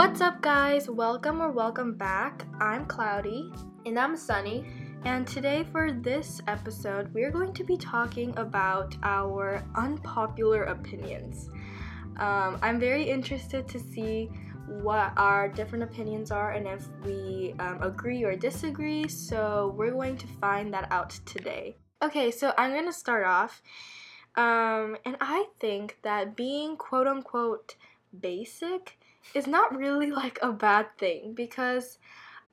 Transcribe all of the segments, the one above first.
What's up, guys? Welcome or welcome back. I'm Cloudy. And I'm Sunny. And today, for this episode, we're going to be talking about our unpopular opinions. Um, I'm very interested to see what our different opinions are and if we um, agree or disagree. So, we're going to find that out today. Okay, so I'm going to start off. Um, and I think that being quote unquote basic is not really like a bad thing because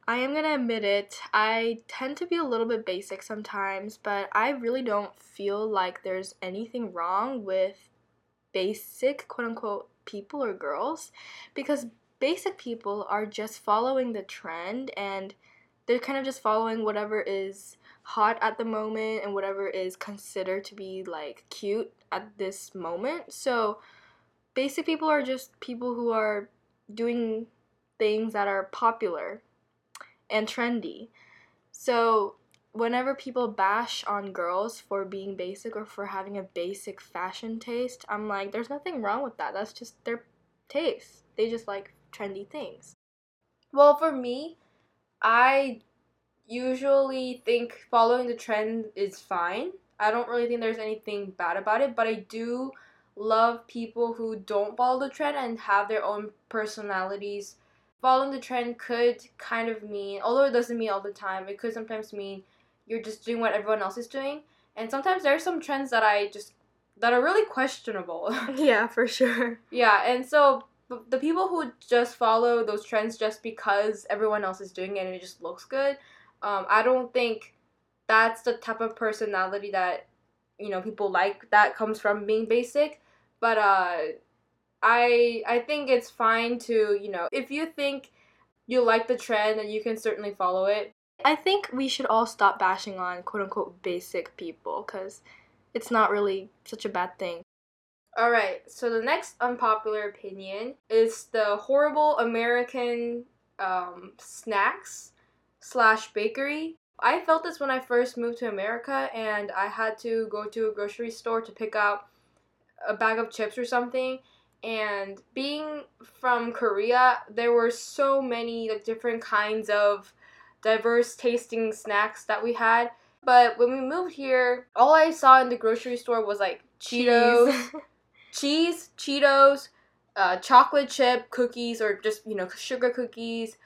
I am gonna admit it, I tend to be a little bit basic sometimes, but I really don't feel like there's anything wrong with basic quote unquote people or girls because basic people are just following the trend and they're kind of just following whatever is hot at the moment and whatever is considered to be like cute at this moment. So basic people are just people who are doing things that are popular and trendy. So, whenever people bash on girls for being basic or for having a basic fashion taste, I'm like, there's nothing wrong with that. That's just their taste. They just like trendy things. Well, for me, I usually think following the trend is fine. I don't really think there's anything bad about it, but I do love people who don't follow the trend and have their own personalities. Following the trend could kind of mean, although it doesn't mean all the time, it could sometimes mean you're just doing what everyone else is doing. And sometimes there are some trends that I just that are really questionable. yeah, for sure. Yeah, and so the people who just follow those trends just because everyone else is doing it and it just looks good, um, I don't think that's the type of personality that you know people like that comes from being basic but uh i i think it's fine to you know if you think you like the trend then you can certainly follow it. I think we should all stop bashing on quote unquote basic people because it's not really such a bad thing. All right so the next unpopular opinion is the horrible american um, snacks slash bakery. I felt this when I first moved to America and I had to go to a grocery store to pick up a bag of chips or something. And being from Korea, there were so many like different kinds of diverse tasting snacks that we had. But when we moved here, all I saw in the grocery store was like Cheetos, cheese, Cheetos, uh, chocolate chip cookies, or just you know sugar cookies,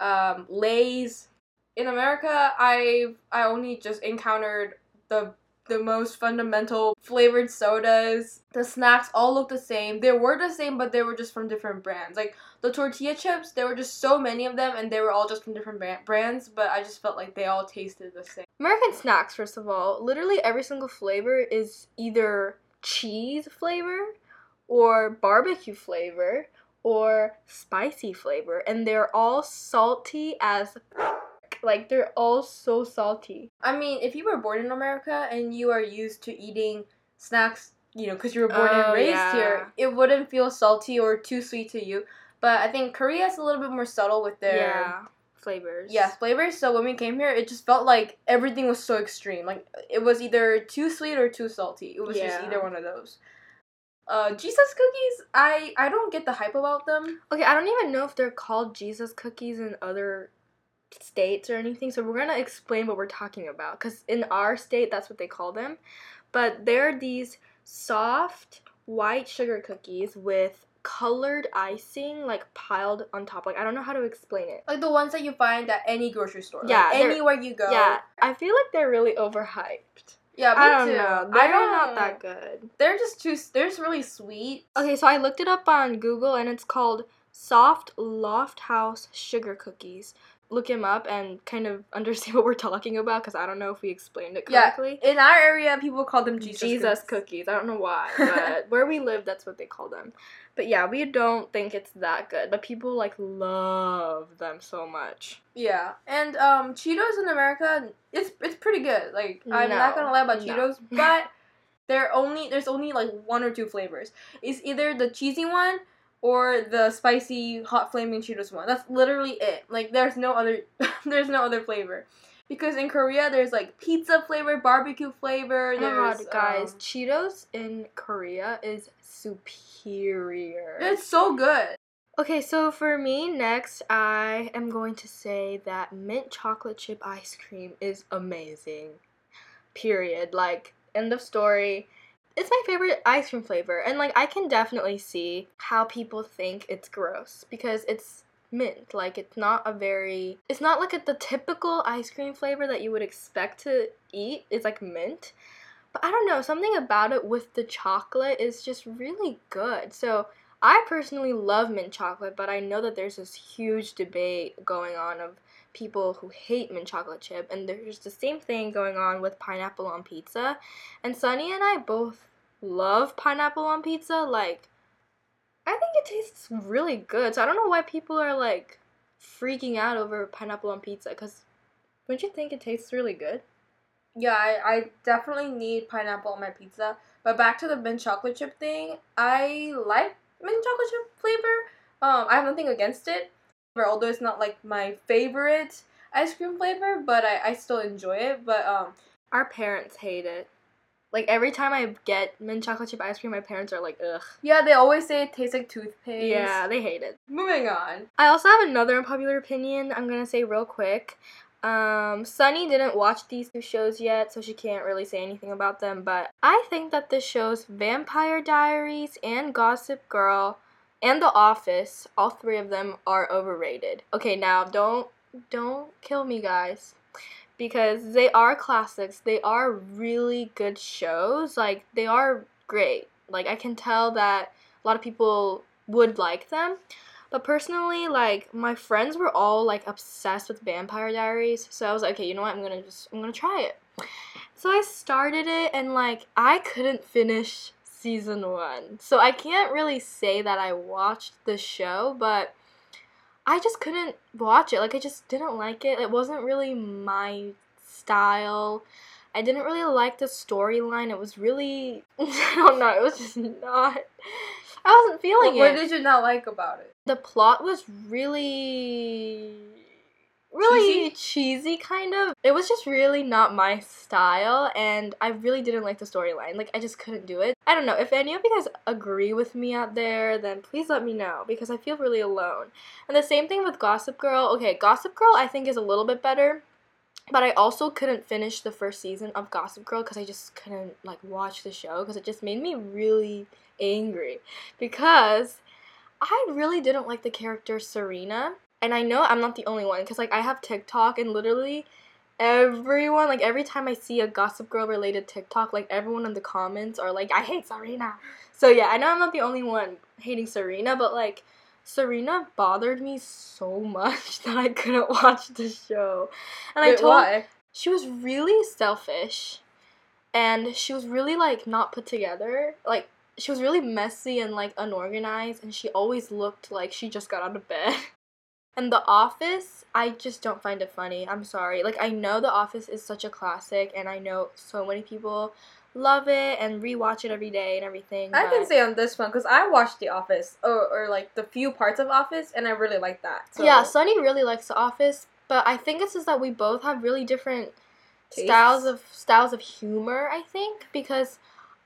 um, Lay's, in America, I I only just encountered the the most fundamental flavored sodas. The snacks all look the same. They were the same, but they were just from different brands. Like the tortilla chips, there were just so many of them, and they were all just from different brands. But I just felt like they all tasted the same. American snacks, first of all, literally every single flavor is either cheese flavor or barbecue flavor or spicy flavor, and they're all salty as like they're all so salty. I mean, if you were born in America and you are used to eating snacks, you know, because you were born oh, and raised yeah. here, it wouldn't feel salty or too sweet to you. But I think Korea is a little bit more subtle with their yeah flavors. Yeah, flavors. So when we came here, it just felt like everything was so extreme. Like it was either too sweet or too salty. It was yeah. just either one of those. Uh, Jesus cookies, I I don't get the hype about them. Okay, I don't even know if they're called Jesus cookies in other states or anything. So we're gonna explain what we're talking about because in our state that's what they call them. But they're these soft white sugar cookies with colored icing like piled on top. Like I don't know how to explain it. Like the ones that you find at any grocery store. Yeah, like, anywhere you go. Yeah, I feel like they're really overhyped. Yeah, I don't too. know. They're not that good. They're just too. They're just really sweet. Okay, so I looked it up on Google and it's called Soft Loft House Sugar Cookies look him up and kind of understand what we're talking about because I don't know if we explained it correctly. Yeah, in our area, people call them Jesus, Jesus cookies. cookies. I don't know why, but where we live, that's what they call them. But yeah, we don't think it's that good, but people like love them so much. Yeah, and um, Cheetos in America, it's it's pretty good. Like I'm not gonna lie about no. Cheetos, but there only there's only like one or two flavors. It's either the cheesy one or the spicy hot flaming Cheetos one. That's literally it. Like there's no other there's no other flavor. Because in Korea there's like pizza flavor, barbecue flavor. Oh my god, guys, um, Cheetos in Korea is superior. It's so good. Okay, so for me next, I am going to say that mint chocolate chip ice cream is amazing. Period. Like, end of story. It's my favorite ice cream flavor, and like, I can definitely see how people think it's gross because it's mint. Like, it's not a very, it's not like a, the typical ice cream flavor that you would expect to eat. It's like mint. But I don't know, something about it with the chocolate is just really good. So, I personally love mint chocolate, but I know that there's this huge debate going on of people who hate mint chocolate chip, and there's the same thing going on with pineapple on pizza. And Sunny and I both love pineapple on pizza. Like, I think it tastes really good. So I don't know why people are like freaking out over pineapple on pizza, because don't you think it tastes really good? Yeah, I, I definitely need pineapple on my pizza. But back to the mint chocolate chip thing, I like mint chocolate chip flavor. Um, I have nothing against it. Although it's not like my favorite ice cream flavor, but I, I still enjoy it. But um, our parents hate it. Like every time I get mint chocolate chip ice cream, my parents are like, ugh. Yeah, they always say it tastes like toothpaste. Yeah, they hate it. Moving on. I also have another unpopular opinion I'm gonna say real quick. Um, Sunny didn't watch these two shows yet, so she can't really say anything about them, but I think that the shows Vampire Diaries and Gossip Girl and The Office, all three of them are overrated. Okay, now don't don't kill me guys because they are classics. They are really good shows. Like they are great. Like I can tell that a lot of people would like them. But personally, like my friends were all like obsessed with Vampire Diaries, so I was like, okay, you know what? I'm gonna just I'm gonna try it. So I started it, and like I couldn't finish season one, so I can't really say that I watched the show, but I just couldn't watch it. Like I just didn't like it. It wasn't really my style. I didn't really like the storyline. It was really I don't know. It was just not. I wasn't feeling what, it. What did you not like about it? The plot was really really cheesy? cheesy kind of. It was just really not my style and I really didn't like the storyline. Like I just couldn't do it. I don't know. If any of you guys agree with me out there, then please let me know because I feel really alone. And the same thing with Gossip Girl. Okay, Gossip Girl I think is a little bit better. But I also couldn't finish the first season of Gossip Girl because I just couldn't like watch the show because it just made me really angry because I really didn't like the character Serena. And I know I'm not the only one because like I have TikTok and literally everyone like every time I see a Gossip Girl related TikTok, like everyone in the comments are like, I hate Serena. So yeah, I know I'm not the only one hating Serena, but like Serena bothered me so much that I couldn't watch the show. And Wait, I told why? she was really selfish and she was really like not put together. Like she was really messy and like unorganized and she always looked like she just got out of bed. And The Office, I just don't find it funny. I'm sorry. Like I know The Office is such a classic and I know so many people love it and rewatch it every day and everything. I can say on this one because I watched The Office or, or like the few parts of Office and I really like that. So Yeah, Sunny really likes The Office, but I think it's just that we both have really different Tastes. styles of styles of humor. I think because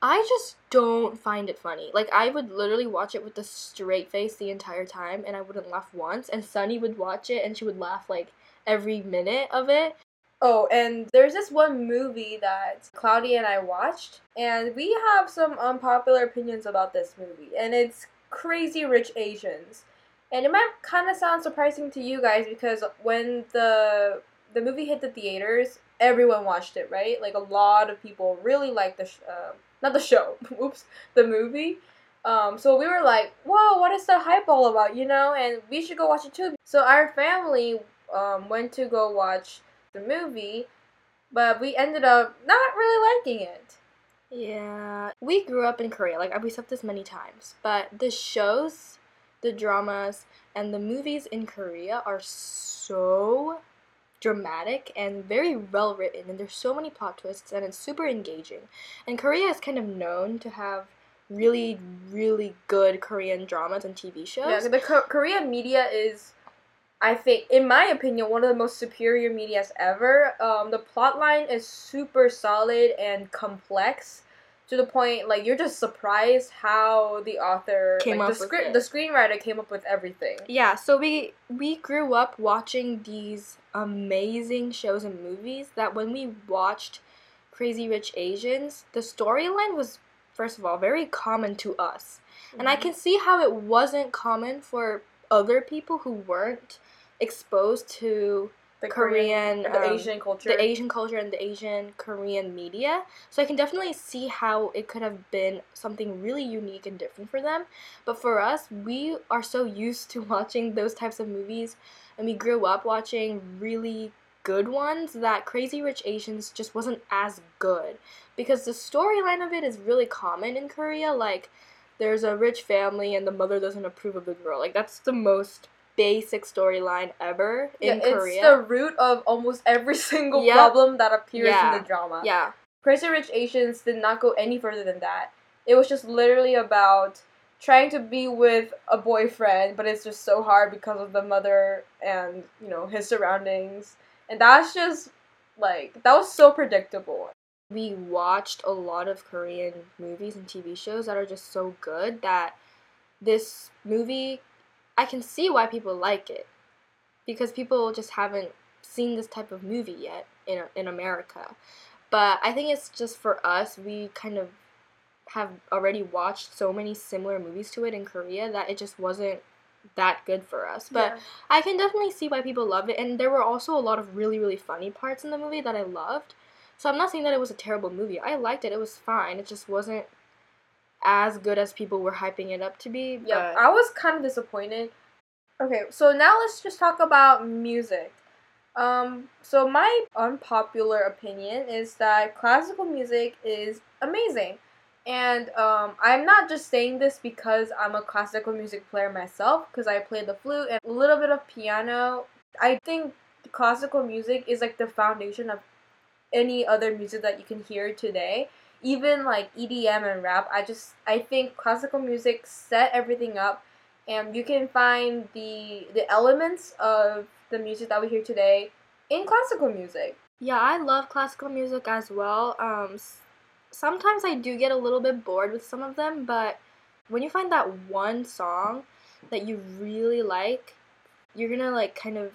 I just don't find it funny. Like I would literally watch it with a straight face the entire time, and I wouldn't laugh once. And Sunny would watch it, and she would laugh like every minute of it. Oh, and there's this one movie that Cloudy and I watched, and we have some unpopular opinions about this movie, and it's Crazy Rich Asians. And it might kind of sound surprising to you guys because when the the movie hit the theaters, everyone watched it, right? Like a lot of people really liked the sh- uh, not the show, oops, the movie. Um, so we were like, "Whoa, what is the hype all about?" You know, and we should go watch it too. So our family um, went to go watch the movie, but we ended up not really liking it. Yeah, we grew up in Korea. Like we said this many times, but the shows, the dramas, and the movies in Korea are so dramatic and very well written, and there's so many plot twists, and it's super engaging. And Korea is kind of known to have really, really good Korean dramas and TV shows. Yeah, the Ko- Korean media is, I think, in my opinion, one of the most superior medias ever. Um, the plot line is super solid and complex, to the point like you're just surprised how the author Came like, up the with script it. the screenwriter came up with everything. Yeah, so we we grew up watching these amazing shows and movies that when we watched Crazy Rich Asians, the storyline was first of all very common to us. And I Mhm. can see how it wasn't common for other people who weren't exposed to the Korean, the um, Asian culture. the Asian culture and the Asian Korean media. So I can definitely see how it could have been something really unique and different for them. But for us, we are so used to watching those types of movies and we grew up watching really good ones that Crazy Rich Asians just wasn't as good because the storyline of it is really common in Korea like there's a rich family and the mother doesn't approve of the girl. Like that's the most basic storyline ever in yeah, Korea. it's the root of almost every single Yep. problem that appears Yeah. in the drama. yeah. Crazy Rich Asians did not go any further than that. It was just literally about trying to be with a boyfriend, but it's just so hard because of the mother and, you know, his surroundings. And that's just like that was so predictable. we watched a lot of Korean movies and TV shows that are just so good that this movie, I can see why people like it. Because people just haven't seen this type of movie yet in, in America. But I think it's just for us, we kind of have already watched so many similar movies to it in Korea that it just wasn't that good for us. But I can definitely see why people love it, and there were also a lot of really, really funny parts in the movie that I loved. So I'm not saying that it was a terrible movie. I liked it. It was fine. It just wasn't as good as people were hyping it up to be. Yeah, I was kind of disappointed. Okay, so now let's just talk about music. Um, so my unpopular opinion is that classical music is amazing. And um, I'm not just saying this because I'm a classical music player myself, because I play the flute and a little bit of piano. I think classical music is like the foundation of any other music that you can hear today even like EDM and rap, I just I think classical music set everything up, and you can find the the elements of the music that we hear today in classical music. Yeah, I love classical music as well. Um, sometimes I do get a little bit bored with some of them, but when you find that one song that you really like, you're gonna like kind of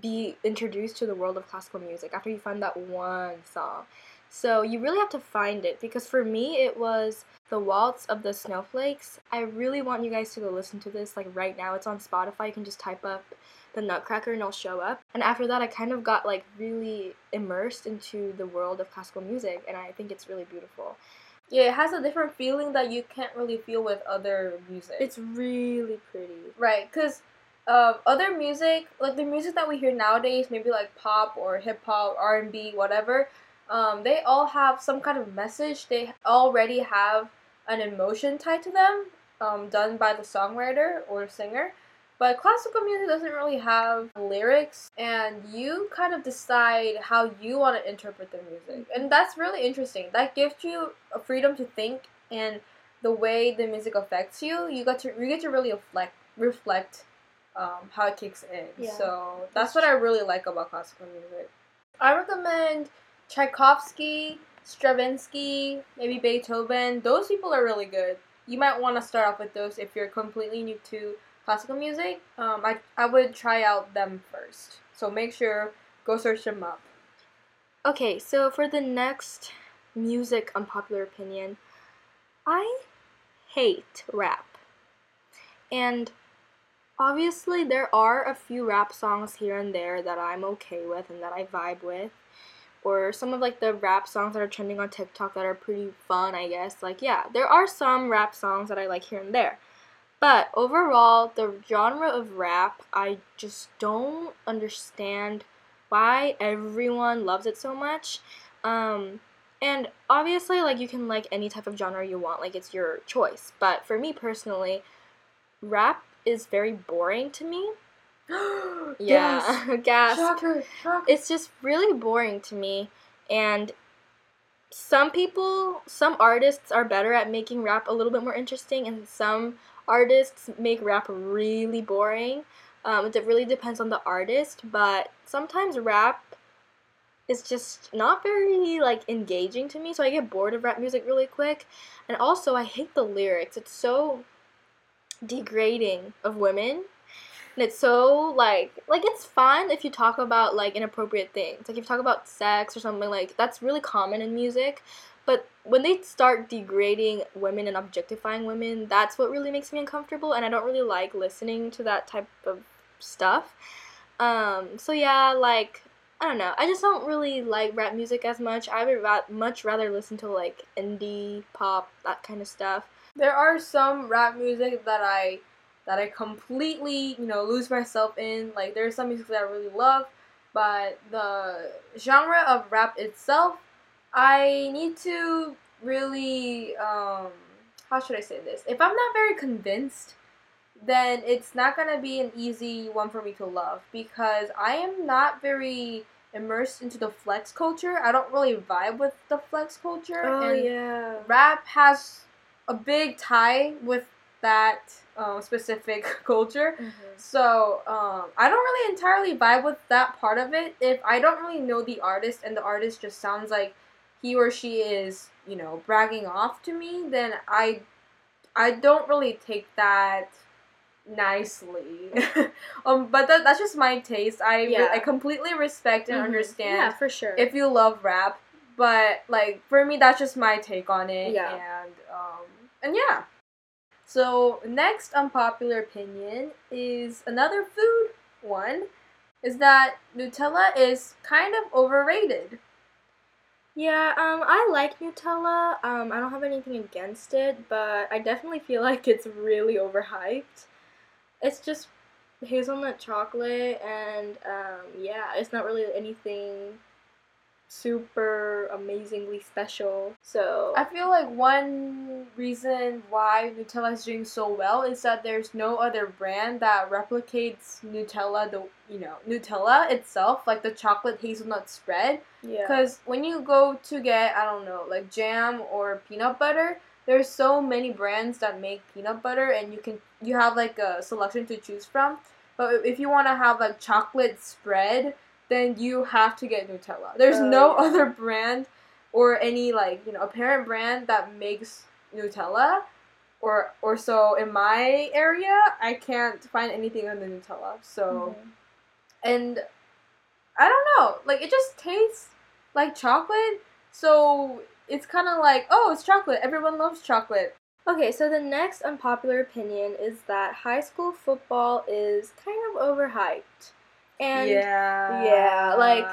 be introduced to the world of classical music after you find that one song. So you really have to find it because for me it was the Waltz of the Snowflakes. I really want you guys to go listen to this like right now. It's on Spotify. You can just type up the Nutcracker and it'll show up. And after that, I kind of got like really immersed into the world of classical music, and I think it's really beautiful. Yeah, it has a different feeling that you can't really feel with other music. It's really pretty. right, because uh, other music, like the music that we hear nowadays, maybe like pop or hip hop, R and B, whatever. Um, they all have some kind of message. They already have an emotion tied to them, um, done by the songwriter or singer. But classical music doesn't really have lyrics, and you kind of decide how you want to interpret the music, and that's really interesting. That gives you a freedom to think, and the way the music affects you, you get to you get to really reflect reflect um, how it kicks in. Yeah. So that's what I really like about classical music. I recommend Tchaikovsky, Stravinsky, maybe Beethoven. Those people are really good. You might want to start off with those if you're completely new to classical music. Um, I I would try out them first. So make sure go search them up. Okay, so for the next music unpopular opinion, I hate rap. And obviously, there are a few rap songs here and there that I'm okay with and that I vibe with. Or some of like the rap songs that are trending on TikTok that are pretty fun, I guess. Like, yeah, there are some rap songs that I like here and there. But overall, the genre of rap, I just don't understand why everyone loves it so much. Um, and obviously, like, you can like any type of genre you want, like, it's your choice. But for me personally, rap is very boring to me. Yeah, gasp. Shocker, shocker. It's just really boring to me. And some people, some artists are better at making rap a little bit more interesting, and some artists make rap really boring. Um, it really depends on the artist, but sometimes rap is just not very like engaging to me, so I get bored of rap music really quick. And also, I hate the lyrics. It's so degrading of women. And it's so like like it's fine if you talk about like inappropriate things. Like if you talk about sex or something like that's really common in music. But when they start degrading women and objectifying women, that's what really makes me uncomfortable and I don't really like listening to that type of stuff. Um so yeah, like I don't know. I just don't really like rap music as much. I would ra- much rather listen to like indie pop, that kind of stuff. There are some rap music that I that I completely, you know, lose myself in. Like there's some music that I really love, but the genre of rap itself, I need to really um how should I say this? If I'm not very convinced, then it's not gonna be an easy one for me to love because I am not very immersed into the flex culture. I don't really vibe with the flex culture. Oh and yeah. rap has a big tie with that uh, specific culture. Mm-hmm. So um, I don't really entirely vibe with that part of it. If I don't really know the artist and the artist just sounds like he or she is, you know, bragging off to me, then I I don't really take that nicely. um, but that, that's just my taste. I re- I completely respect and Mhm. understand Yeah, for sure. if you love rap, but like for me, that's just my take on it. Yeah. And um, and yeah. So next unpopular opinion is another food one, is that Nutella is kind of overrated. Yeah, um, I like Nutella. Um, I don't have anything against it, but I definitely feel like it's really overhyped. It's just hazelnut chocolate, and um, yeah, it's not really anything super amazingly special. So I feel like one reason why Nutella is doing so well is that there's no other brand that replicates Nutella the you know Nutella itself like the chocolate hazelnut spread. Yeah, because when you go to get I don't know like jam or peanut butter there's so many brands that make peanut butter and you can you have like a selection to choose from. But if you want to have like chocolate spread then you have to get Nutella there's Oh, no yeah. other brand or any like you know apparent brand that makes Nutella or or so in my area I can't find anything on the Nutella so Mhm. and I don't know, like it just tastes like chocolate. So it's kind of like, oh, it's chocolate. Everyone loves chocolate. Okay, so the next unpopular opinion is that high school football is kind of overhyped. And yeah, yeah, like-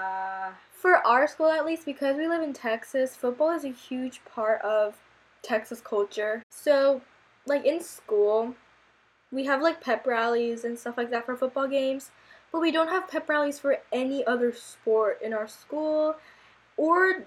for our school at least, because we live in Texas, football is a huge part of Texas culture. So, like in school, we have like pep rallies and stuff like that for football games, but we don't have pep rallies for any other sport in our school, or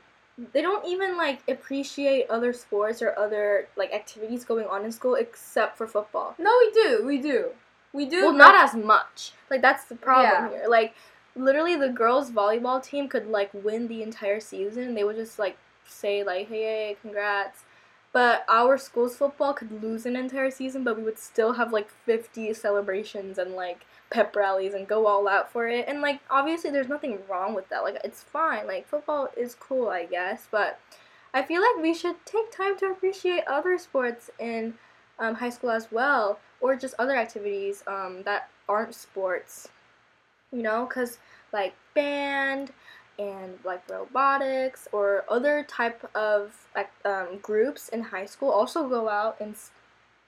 they don't even like appreciate other sports or other like activities going on in school except for football. no, we do, we do, we do. Well, not as much. Like that's the problem Yeah. here. Like literally, the girls' volleyball team could like win the entire season. They would just like say like, "Hey, congrats." But our school's football could lose an entire season, but we would still have like 50 celebrations and like pep rallies and go all out for it. And like obviously there's nothing wrong with that. Like it's fine. Like football is cool, I guess, but I feel like we should take time to appreciate other sports in um, high school as well, or just other activities um, that aren't sports. You know, because like band and like robotics or other type of like um, groups in high school also go out in s-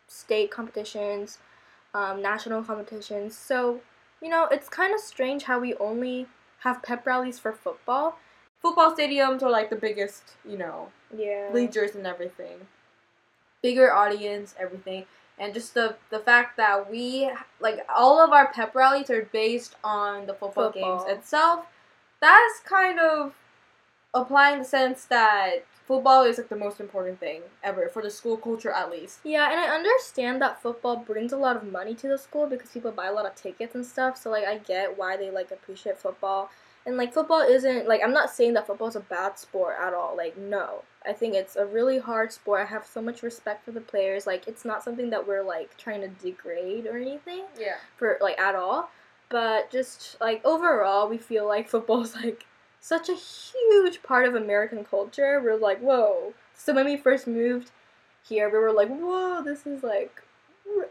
state competitions, um, national competitions. So you know, it's kind of strange how we only have pep rallies for football. Football stadiums are like the biggest, you know, Yeah. bleachers and everything. Bigger audience, everything. And just the the fact that we like all of our pep rallies are based on the football, Football. games itself. That's kind of applying the sense that football is like the most important thing ever for the school culture at least. Yeah, and I understand that football brings a lot of money to the school because people buy a lot of tickets and stuff. So like I get why they like appreciate football. And like football isn't like I'm not saying that football is a bad sport at all. Like no. I think it's a really hard sport. I have so much respect for the players. Like it's not something that we're like trying to degrade or anything Yeah. for like at all. But just like overall we feel like football's like such a huge part of American culture. We're like, whoa. So when we first moved here, we were like, whoa, this is like,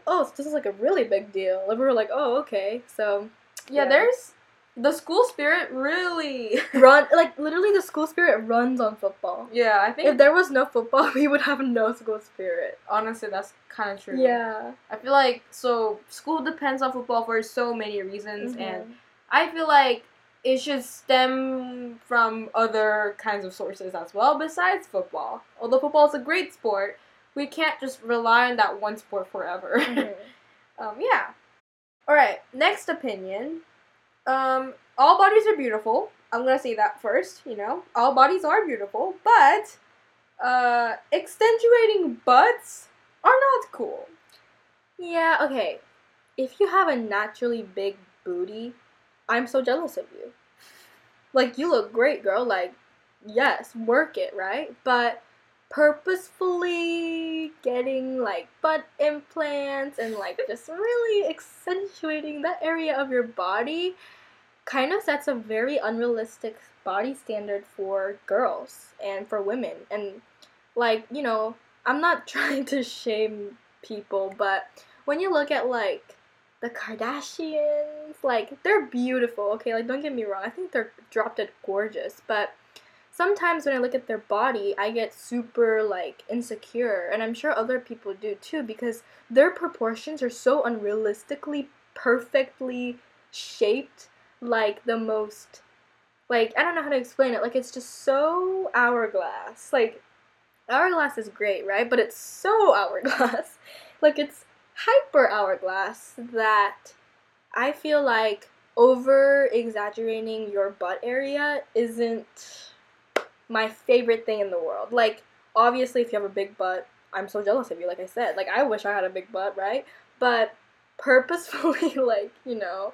oh, this is like a really big deal. And we were like, oh, okay. So Yeah, Yeah. there's the school spirit really. run like literally the school spirit runs on football. yeah, I think If there was no football, we would have no school spirit. honestly that's kind of true. Yeah. I feel like so school depends on football for so many reasons, and Mhm. I feel like it should stem from other kinds of sources as well besides football. Although football is a great sport, we can't just rely on that one sport forever. Mhm. um, yeah. All right. Next opinion. Um, all bodies are beautiful. I'm gonna say that first. You know, all bodies are beautiful, but uh, accentuating butts are not cool. Yeah, okay. If you have a naturally big booty, I'm so jealous of you. Like, you look great, girl. Like, yes, work it, right? But purposefully getting, like, butt implants and, like, just really accentuating that area of your body kind of sets a very unrealistic body standard for girls and for women. And, like, you know, I'm not trying to shame people, but when you look at like the Kardashians, like they're beautiful, okay? Like don't get me wrong, I think they're drop dead gorgeous, but sometimes when I look at their body, I get super like insecure, and I'm sure other people do too because their proportions are so unrealistically perfectly shaped like the most like I don't know how to explain it. Like it's just so hourglass. Like hourglass is great, right? But it's so hourglass. like it's hyper hourglass that I feel like over exaggerating your butt area isn't my favorite thing in the world. Like obviously if you have a big butt, I'm so jealous of you like I said. Like I wish I had a big butt, right? But purposefully like, you know,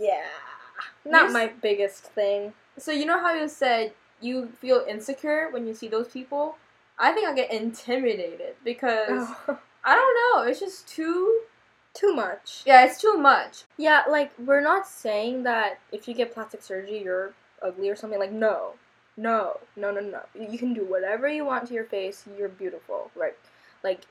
yeah. Not my biggest thing. So you know how you said you feel insecure when you see those people? I think I get intimidated because oh. I don't know. It's just too. Too much. Yeah, it's too much. Yeah, like we're not saying that if you get plastic surgery you're ugly or something. Like no, no, no, no, no. You can do whatever you want to your face. You're beautiful, right? Like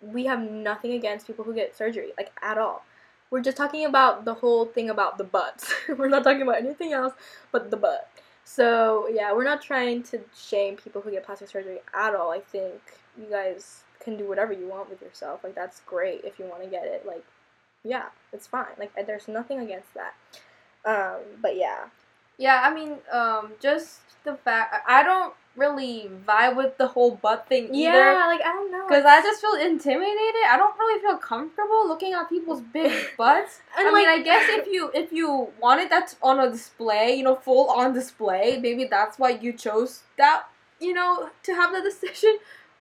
we have nothing against people who get surgery, like at all. We're just talking about the whole thing about the butts. we're not talking about anything else but the butt. So yeah, we're not trying to shame people who get plastic surgery at all. I think you guys can do whatever you want with yourself. Like that's great if you want to get it. Like yeah, it's fine. Like there's nothing against that. Um, but yeah. Yeah, I mean, um, just the fact I don't really vibe with the whole butt thing either. Yeah, like I don't know. Because I just feel intimidated. I don't really feel comfortable looking at people's big butts. And I like, mean, I guess if you if you wanted that on a display, you know, full on display, maybe that's why you chose that, you know, to have the decision.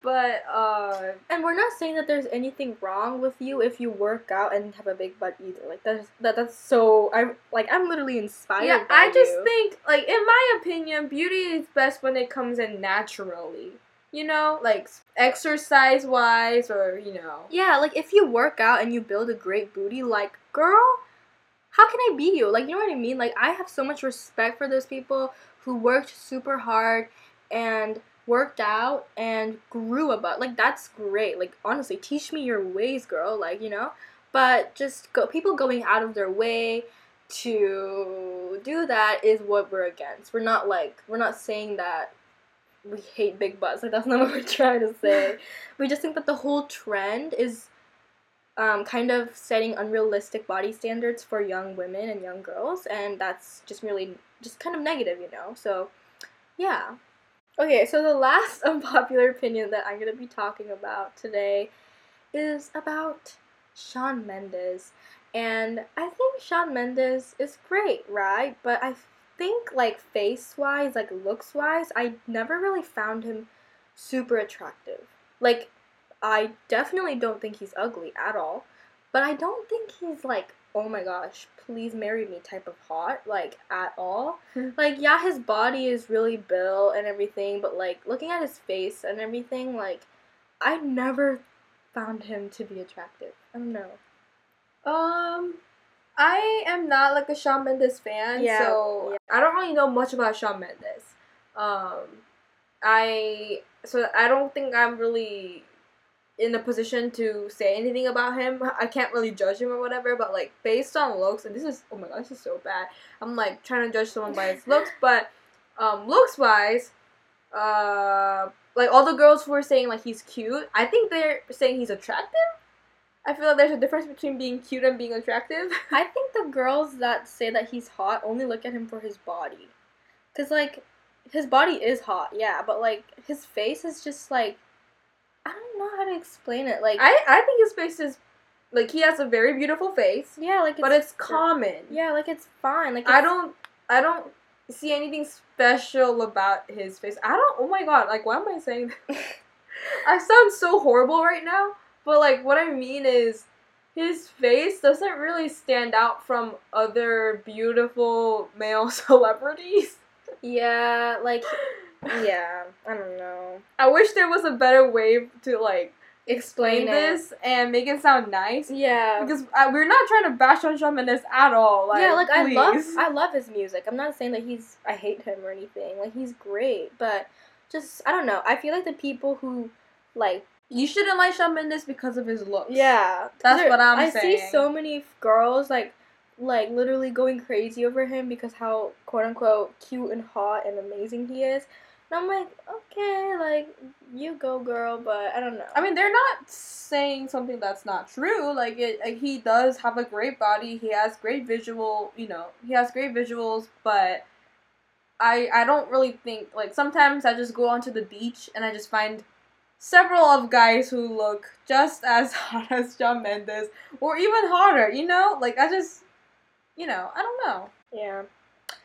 But uh, and we're not saying that there's anything wrong with you if you work out and have a big butt either. Like that's that that's so I like I'm literally inspired. yeah, by I just you. think like in my opinion, beauty is best when it comes in naturally. You know, like exercise wise, or you know. Yeah, like if you work out and you build a great booty, like girl, how can I be you? Like you know what I mean? Like I have so much respect for those people who worked super hard and worked out and grew a butt. Like that's great. Like honestly, teach me your ways, girl. Like, you know? But just go people going out of their way to do that is what we're against. We're not like we're not saying that we hate big butts. Like that's not what we're trying to say. we just think that the whole trend is um, kind of setting unrealistic body standards for young women and young girls, and that's just really just kind of negative, you know. So, yeah. Okay, so the last unpopular opinion that I'm gonna be talking about today is about Shawn Mendes, and I think Shawn Mendes is great, right? But I think like face wise, like looks wise, I never really found him super attractive. Like I definitely don't think he's ugly at all, but I don't think he's like, oh my gosh, please marry me type of hot, like at all. like, yeah, his body is really built and everything, but like looking at his face and everything, like, I never found him to be attractive. I don't know. Um, I am not like a Shawn Mendes fan, Yeah, so yeah. I don't really know much about Shawn Mendes. Um, I so I don't think I'm really in a position to say anything about him. I can't really judge him or whatever, but like based on looks, and this is oh my god, this is so bad. I'm like trying to judge someone by his looks, but um, looks wise, uh, like all the girls who are saying like he's cute, I think they're saying he's attractive. I feel like there's a difference between being cute and being attractive. I think the girls that say that he's hot only look at him for his body. Cause like his body is hot, yeah, but like his face is just like I don't know how to explain it. Like I I think his face is like he has a very beautiful face, yeah, like but it's common. yeah, like it's fine. Like I don't I don't see anything special about his face. I don't. Oh my god! Like, why am I saying? That? I sound so horrible right now, but like what I mean is his face doesn't really stand out from other beautiful male celebrities. Yeah, like yeah, I don't know. I wish there was a better way to like explain Explain this and make it sound nice. Yeah. Because uh, we're not trying to bash on Shawn Mendes at all. Like, yeah, like I love. I love his music. I'm not saying that he's I hate him or anything. Like he's great, but just I don't know. I feel like the people who like You shouldn't like Shawn Mendes because of his looks. yeah, That's there- what I'm saying. I see so many girls like like literally going crazy over him because how quote unquote cute and hot and amazing he is. And I'm like, okay, like you go, girl, but I don't know. I mean, they're not saying something that's not true. Like, it, like he does have a great body. He has great visual. You know, he has great visuals. But I I don't really think like sometimes I just go onto the beach and I just find several of guys who look just as hot as Shawn Mendes or even hotter. You know, like I just you know I don't know. yeah.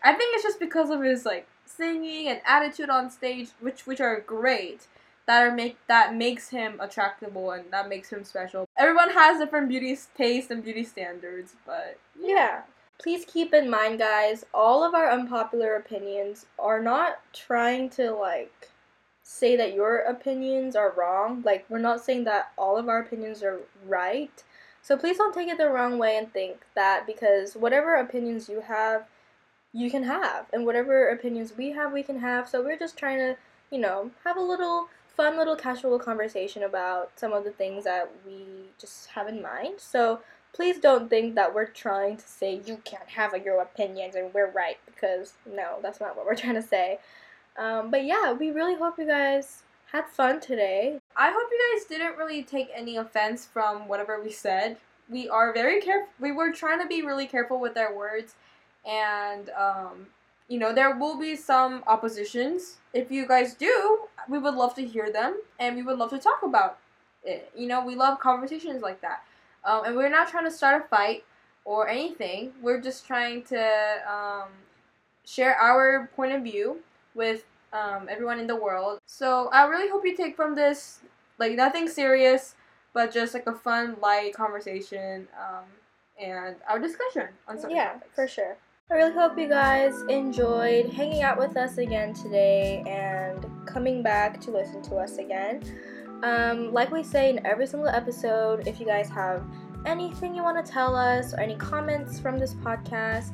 I think it's just because of his like singing and attitude on stage, which which are great. That are make that makes him attractable and that makes him special. Everyone has different beauty taste and beauty standards, but Yeah. Please keep in mind, guys, all of our unpopular opinions are not trying to, like, say that your opinions are wrong. Like, we're not saying that all of our opinions are right. So please don't take it the wrong way and think that because whatever opinions you have, you can have. And whatever opinions we have, we can have. So we're just trying to, you know, have a little fun little casual conversation about some of the things that we just have in mind. So please don't think that we're trying to say you can't have your opinions and we're right because no, that's not what we're trying to say. Um, but yeah, we really hope you guys had fun today. I hope you guys didn't really take any offense from whatever we said. We are very careful. We were trying to be really careful with our words, and um, you know there will be some oppositions. If you guys do, we would love to hear them, and we would love to talk about it. You know, we love conversations like that, um, and we're not trying to start a fight or anything. We're just trying to um, share our point of view with um, everyone in the world. So I really hope you take from this like nothing serious, but just like a fun, light conversation um, and our discussion on something. yeah, topics. for sure. I really hope you guys enjoyed hanging out with us again today and coming back to listen to us again. Um, like we say in every single episode, if you guys have anything you want to tell us or any comments from this podcast,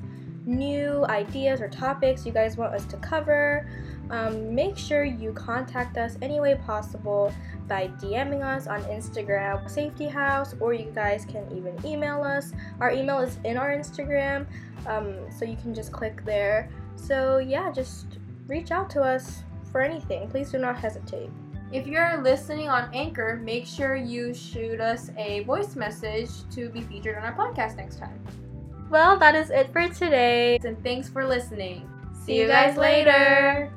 new ideas or topics you guys want us to cover, um, make sure you contact us any way possible by DMing us on Instagram, Safety House, or you guys can even email us. Our email is in our Instagram, um, so you can just click there. So, yeah, just reach out to us for anything. Please do not hesitate. If you're listening on Anchor, make sure you shoot us a voice message to be featured on our podcast next time. Well, that is it for today. And thanks for listening. See you guys later.